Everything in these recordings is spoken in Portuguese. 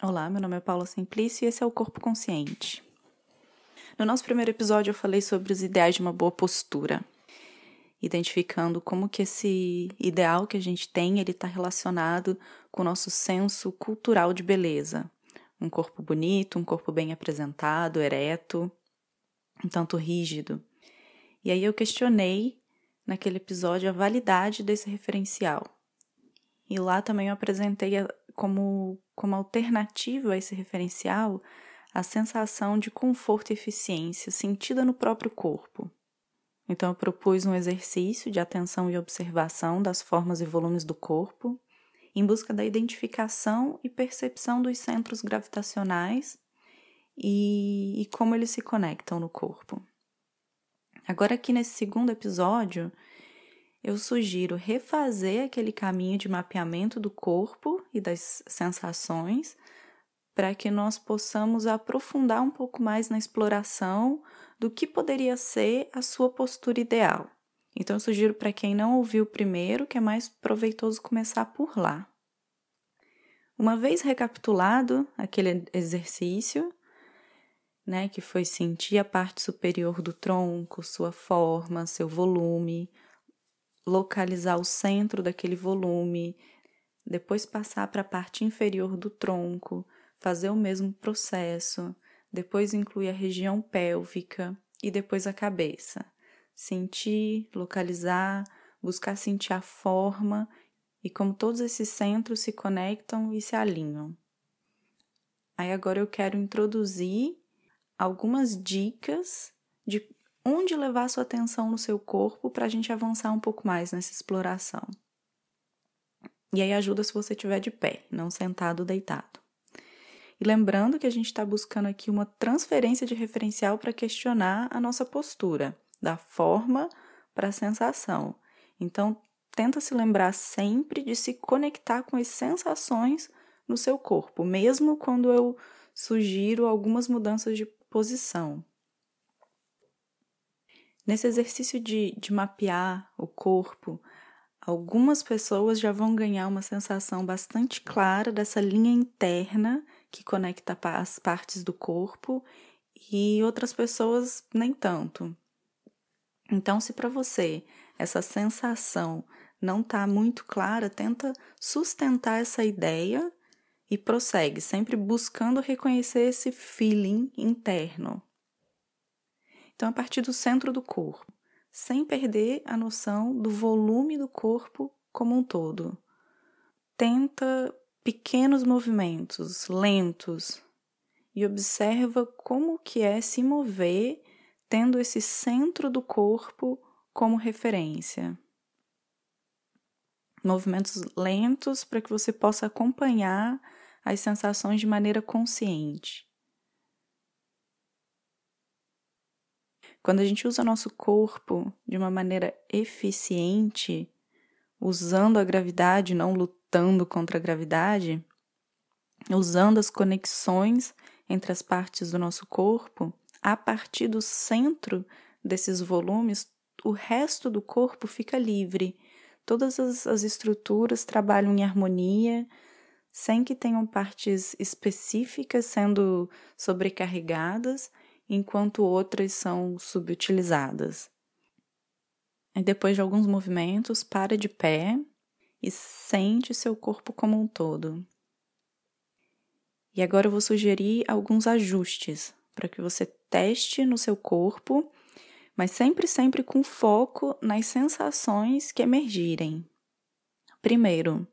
Olá, meu nome é Paula Simplício e esse é o Corpo Consciente. No nosso primeiro episódio eu falei sobre os ideais de uma boa postura, identificando como que esse ideal que a gente tem, ele está relacionado com o nosso senso cultural de beleza. Um corpo bonito, um corpo bem apresentado, ereto, um tanto rígido. E aí eu questionei naquele episódio a validade desse referencial. E lá também eu apresentei como, como alternativa a esse referencial a sensação de conforto e eficiência sentida no próprio corpo. Então, eu propus um exercício de atenção e observação das formas e volumes do corpo, em busca da identificação e percepção dos centros gravitacionais e, e como eles se conectam no corpo. Agora, aqui nesse segundo episódio, eu sugiro refazer aquele caminho de mapeamento do corpo e das sensações para que nós possamos aprofundar um pouco mais na exploração do que poderia ser a sua postura ideal. Então, eu sugiro para quem não ouviu primeiro que é mais proveitoso começar por lá. Uma vez recapitulado aquele exercício, né, que foi sentir a parte superior do tronco, sua forma, seu volume, localizar o centro daquele volume, depois passar para a parte inferior do tronco, fazer o mesmo processo, depois incluir a região pélvica e depois a cabeça. Sentir, localizar, buscar sentir a forma e como todos esses centros se conectam e se alinham. Aí agora eu quero introduzir algumas dicas de onde levar sua atenção no seu corpo para a gente avançar um pouco mais nessa exploração. E aí ajuda se você estiver de pé, não sentado ou deitado. E lembrando que a gente está buscando aqui uma transferência de referencial para questionar a nossa postura, da forma para a sensação. Então, tenta se lembrar sempre de se conectar com as sensações no seu corpo, mesmo quando eu sugiro algumas mudanças de posição. Nesse exercício de, de mapear o corpo, algumas pessoas já vão ganhar uma sensação bastante clara dessa linha interna que conecta as partes do corpo e outras pessoas nem tanto. Então, se para você essa sensação não está muito clara, tenta sustentar essa ideia e prossegue, sempre buscando reconhecer esse feeling interno. Então, a partir do centro do corpo, sem perder a noção do volume do corpo como um todo. Tenta pequenos movimentos lentos e observa como que é se mover tendo esse centro do corpo como referência. Movimentos lentos para que você possa acompanhar as sensações de maneira consciente. Quando a gente usa nosso corpo de uma maneira eficiente, usando a gravidade, não lutando contra a gravidade, usando as conexões entre as partes do nosso corpo, a partir do centro desses volumes, o resto do corpo fica livre. Todas as, as estruturas trabalham em harmonia, sem que tenham partes específicas sendo sobrecarregadas enquanto outras são subutilizadas. E depois de alguns movimentos, para de pé e sente seu corpo como um todo. E agora eu vou sugerir alguns ajustes para que você teste no seu corpo, mas sempre, sempre com foco nas sensações que emergirem. Primeiro,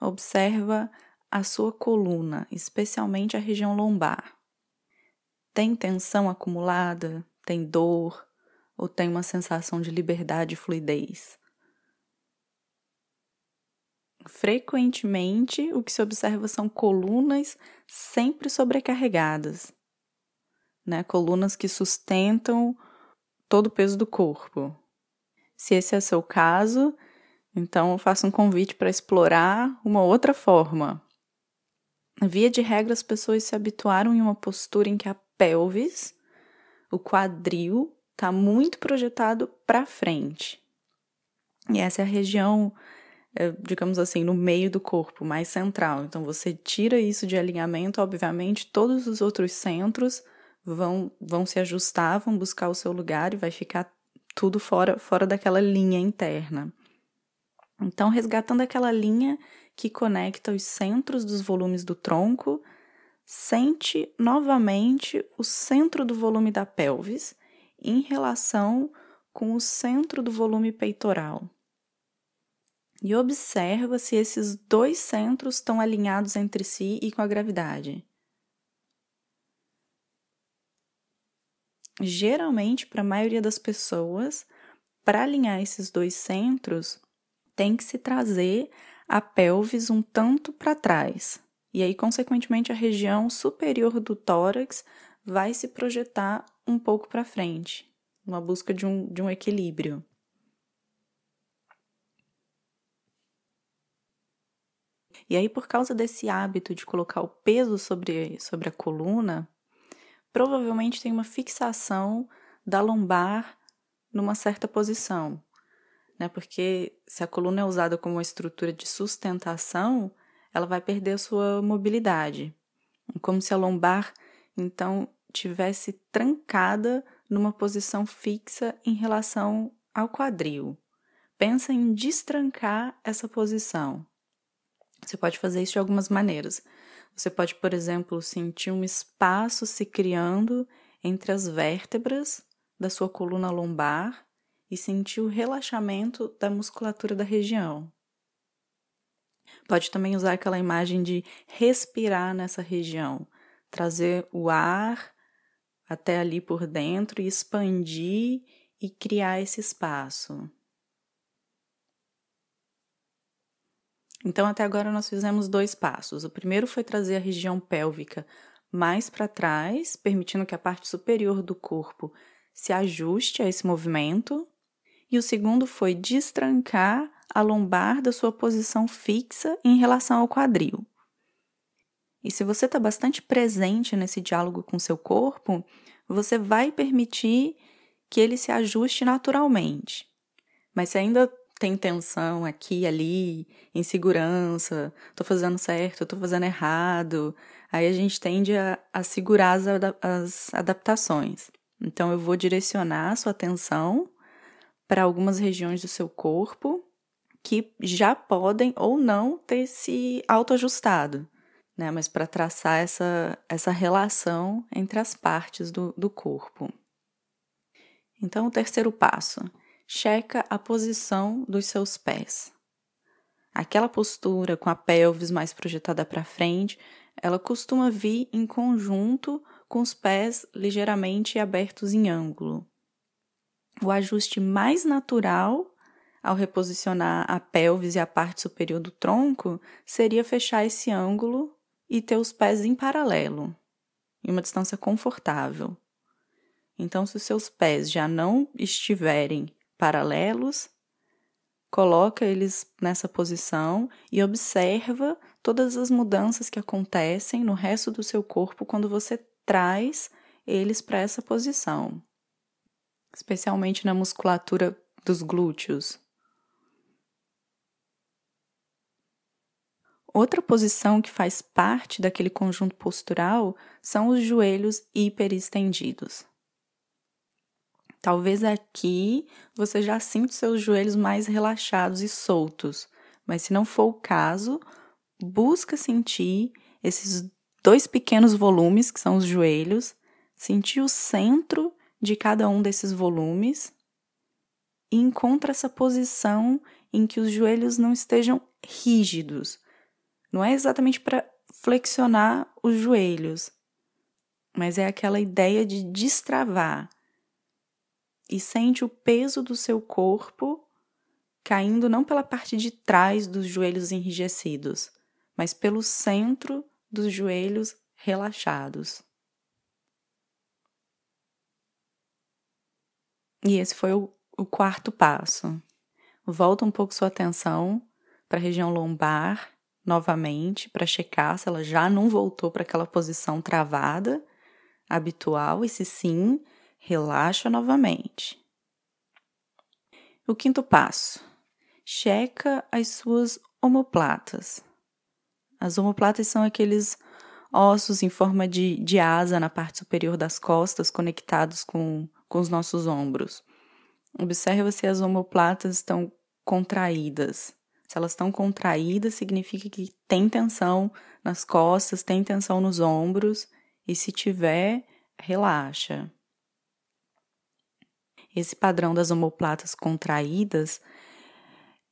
observa a sua coluna, especialmente a região lombar. Tem tensão acumulada? Tem dor? Ou tem uma sensação de liberdade e fluidez? Frequentemente, o que se observa são colunas sempre sobrecarregadas, né? Colunas que sustentam todo o peso do corpo. Se esse é seu caso, então eu faço um convite para explorar uma outra forma. Via de regra, as pessoas se habituaram em uma postura em que a pelvis, o quadril está muito projetado para frente. E essa é a região é, digamos assim, no meio do corpo, mais central. Então você tira isso de alinhamento, obviamente, todos os outros centros vão, vão se ajustar, vão buscar o seu lugar e vai ficar tudo fora, fora daquela linha interna. Então, resgatando aquela linha que conecta os centros dos volumes do tronco, sente novamente o centro do volume da pelvis em relação com o centro do volume peitoral. E observa se esses dois centros estão alinhados entre si e com a gravidade. Geralmente, para a maioria das pessoas, para alinhar esses dois centros, tem que se trazer a pelvis um tanto para trás. E aí, consequentemente, a região superior do tórax vai se projetar um pouco para frente uma busca de um, de um equilíbrio. E aí, por causa desse hábito de colocar o peso sobre, sobre a coluna, provavelmente tem uma fixação da lombar numa certa posição. Né? Porque se a coluna é usada como uma estrutura de sustentação, ela vai perder a sua mobilidade. Como se a lombar, então, tivesse trancada numa posição fixa em relação ao quadril. Pensa em destrancar essa posição. Você pode fazer isso de algumas maneiras. Você pode, por exemplo, sentir um espaço se criando entre as vértebras da sua coluna lombar e sentir o relaxamento da musculatura da região. Pode também usar aquela imagem de respirar nessa região, trazer o ar até ali por dentro e expandir e criar esse espaço. Então, até agora nós fizemos dois passos. O primeiro foi trazer a região pélvica mais para trás, permitindo que a parte superior do corpo se ajuste a esse movimento. E o segundo foi destrancar a lombar da sua posição fixa em relação ao quadril. E se você está bastante presente nesse diálogo com seu corpo, você vai permitir que ele se ajuste naturalmente. Mas se ainda tem tensão aqui, ali, insegurança, estou fazendo certo, estou fazendo errado, aí a gente tende a, a segurar as, as adaptações. Então eu vou direcionar a sua atenção para algumas regiões do seu corpo que já podem ou não ter se autoajustado né? Mas para traçar essa, essa relação entre as partes do, do corpo. Então, o terceiro passo: checa a posição dos seus pés. Aquela postura com a pelvis mais projetada para frente, ela costuma vir em conjunto com os pés ligeiramente abertos em ângulo. O ajuste mais natural ao reposicionar a pelvis e a parte superior do tronco seria fechar esse ângulo e ter os pés em paralelo, em uma distância confortável. Então, se os seus pés já não estiverem paralelos, coloca eles nessa posição e observa todas as mudanças que acontecem no resto do seu corpo quando você traz eles para essa posição, especialmente na musculatura dos glúteos. Outra posição que faz parte daquele conjunto postural são os joelhos hiperestendidos. Talvez aqui você já sinta os seus joelhos mais relaxados e soltos, mas se não for o caso, busca sentir esses dois pequenos volumes que são os joelhos, sentir o centro de cada um desses volumes e encontra essa posição em que os joelhos não estejam rígidos, não é exatamente para flexionar os joelhos, mas é aquela ideia de destravar. E sente o peso do seu corpo caindo não pela parte de trás dos joelhos enrijecidos, mas pelo centro dos joelhos relaxados. E esse foi o, o quarto passo. Volta um pouco sua atenção para a região lombar novamente para checar se ela já não voltou para aquela posição travada habitual e se sim, relaxa novamente. O quinto passo: checa as suas omoplatas. As omoplatas são aqueles ossos em forma de, de asa na parte superior das costas, conectados com, com os nossos ombros. Observe se as omoplatas estão contraídas. Se elas estão contraídas, significa que tem tensão nas costas, tem tensão nos ombros, e se tiver, relaxa. Esse padrão das omoplatas contraídas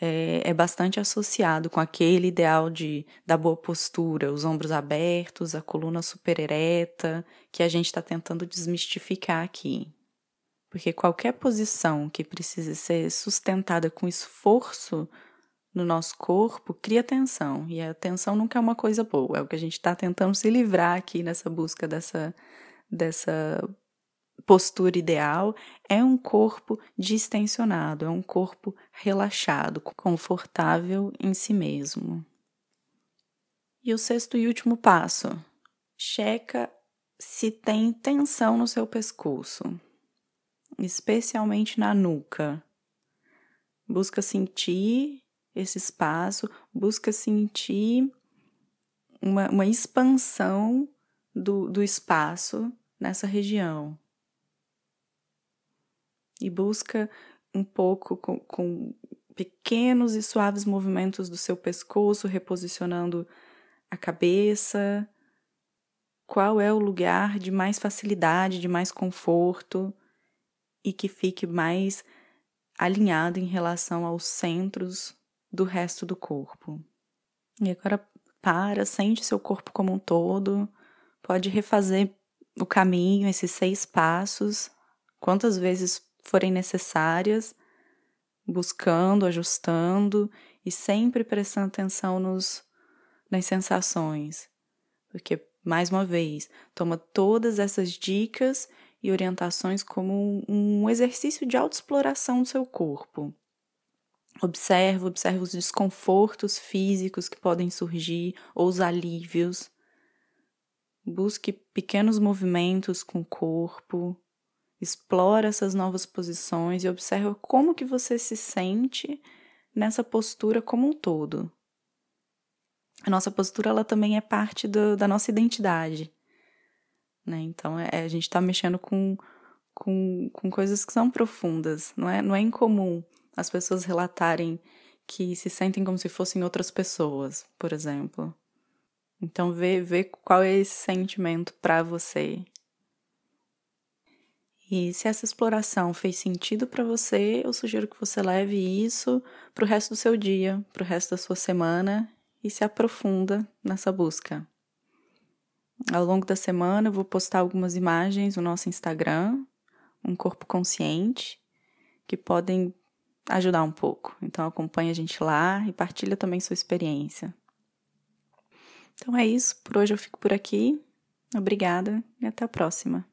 é, é, bastante associado com aquele ideal de da boa postura, os ombros abertos, a coluna super ereta, que a gente está tentando desmistificar aqui. Porque qualquer posição que precise ser sustentada com esforço no nosso corpo cria tensão. E a tensão nunca é uma coisa boa. É o que a gente está tentando se livrar aqui nessa busca dessa, dessa postura ideal é um corpo distensionado, é um corpo relaxado, confortável em si mesmo. E o sexto e último passo: checa se tem tensão no seu pescoço, especialmente na nuca. Busca sentir esse espaço, busca sentir uma, uma expansão do, do espaço nessa região e busca um pouco com, com pequenos e suaves movimentos do seu pescoço, reposicionando a cabeça. Qual é o lugar de mais facilidade, de mais conforto e que fique mais alinhado em relação aos centros do resto do corpo. E agora para, sente seu corpo como um todo, pode refazer o caminho, esses seis passos, quantas vezes forem necessárias, buscando, ajustando e sempre prestando atenção nos, nas sensações. Porque, mais uma vez, toma todas essas dicas e orientações como um exercício de autoexploração do seu corpo. Observa, observa os desconfortos físicos que podem surgir ou os alívios. Busque pequenos movimentos com o corpo, Explora essas novas posições e observa como que você se sente nessa postura como um todo. A nossa postura ela também é parte do, da nossa identidade. Né? Então é, a gente está mexendo com, com, com coisas que são profundas. Não é, não é incomum as pessoas relatarem que se sentem como se fossem outras pessoas, por exemplo. Então vê, vê qual é esse sentimento para você e se essa exploração fez sentido para você, eu sugiro que você leve isso para o resto do seu dia, para o resto da sua semana e se aprofunda nessa busca. Ao longo da semana eu vou postar algumas imagens no nosso Instagram, um corpo consciente, que podem ajudar um pouco. Então acompanhe a gente lá e partilha também sua experiência. Então é isso, por hoje eu fico por aqui. Obrigada e até a próxima.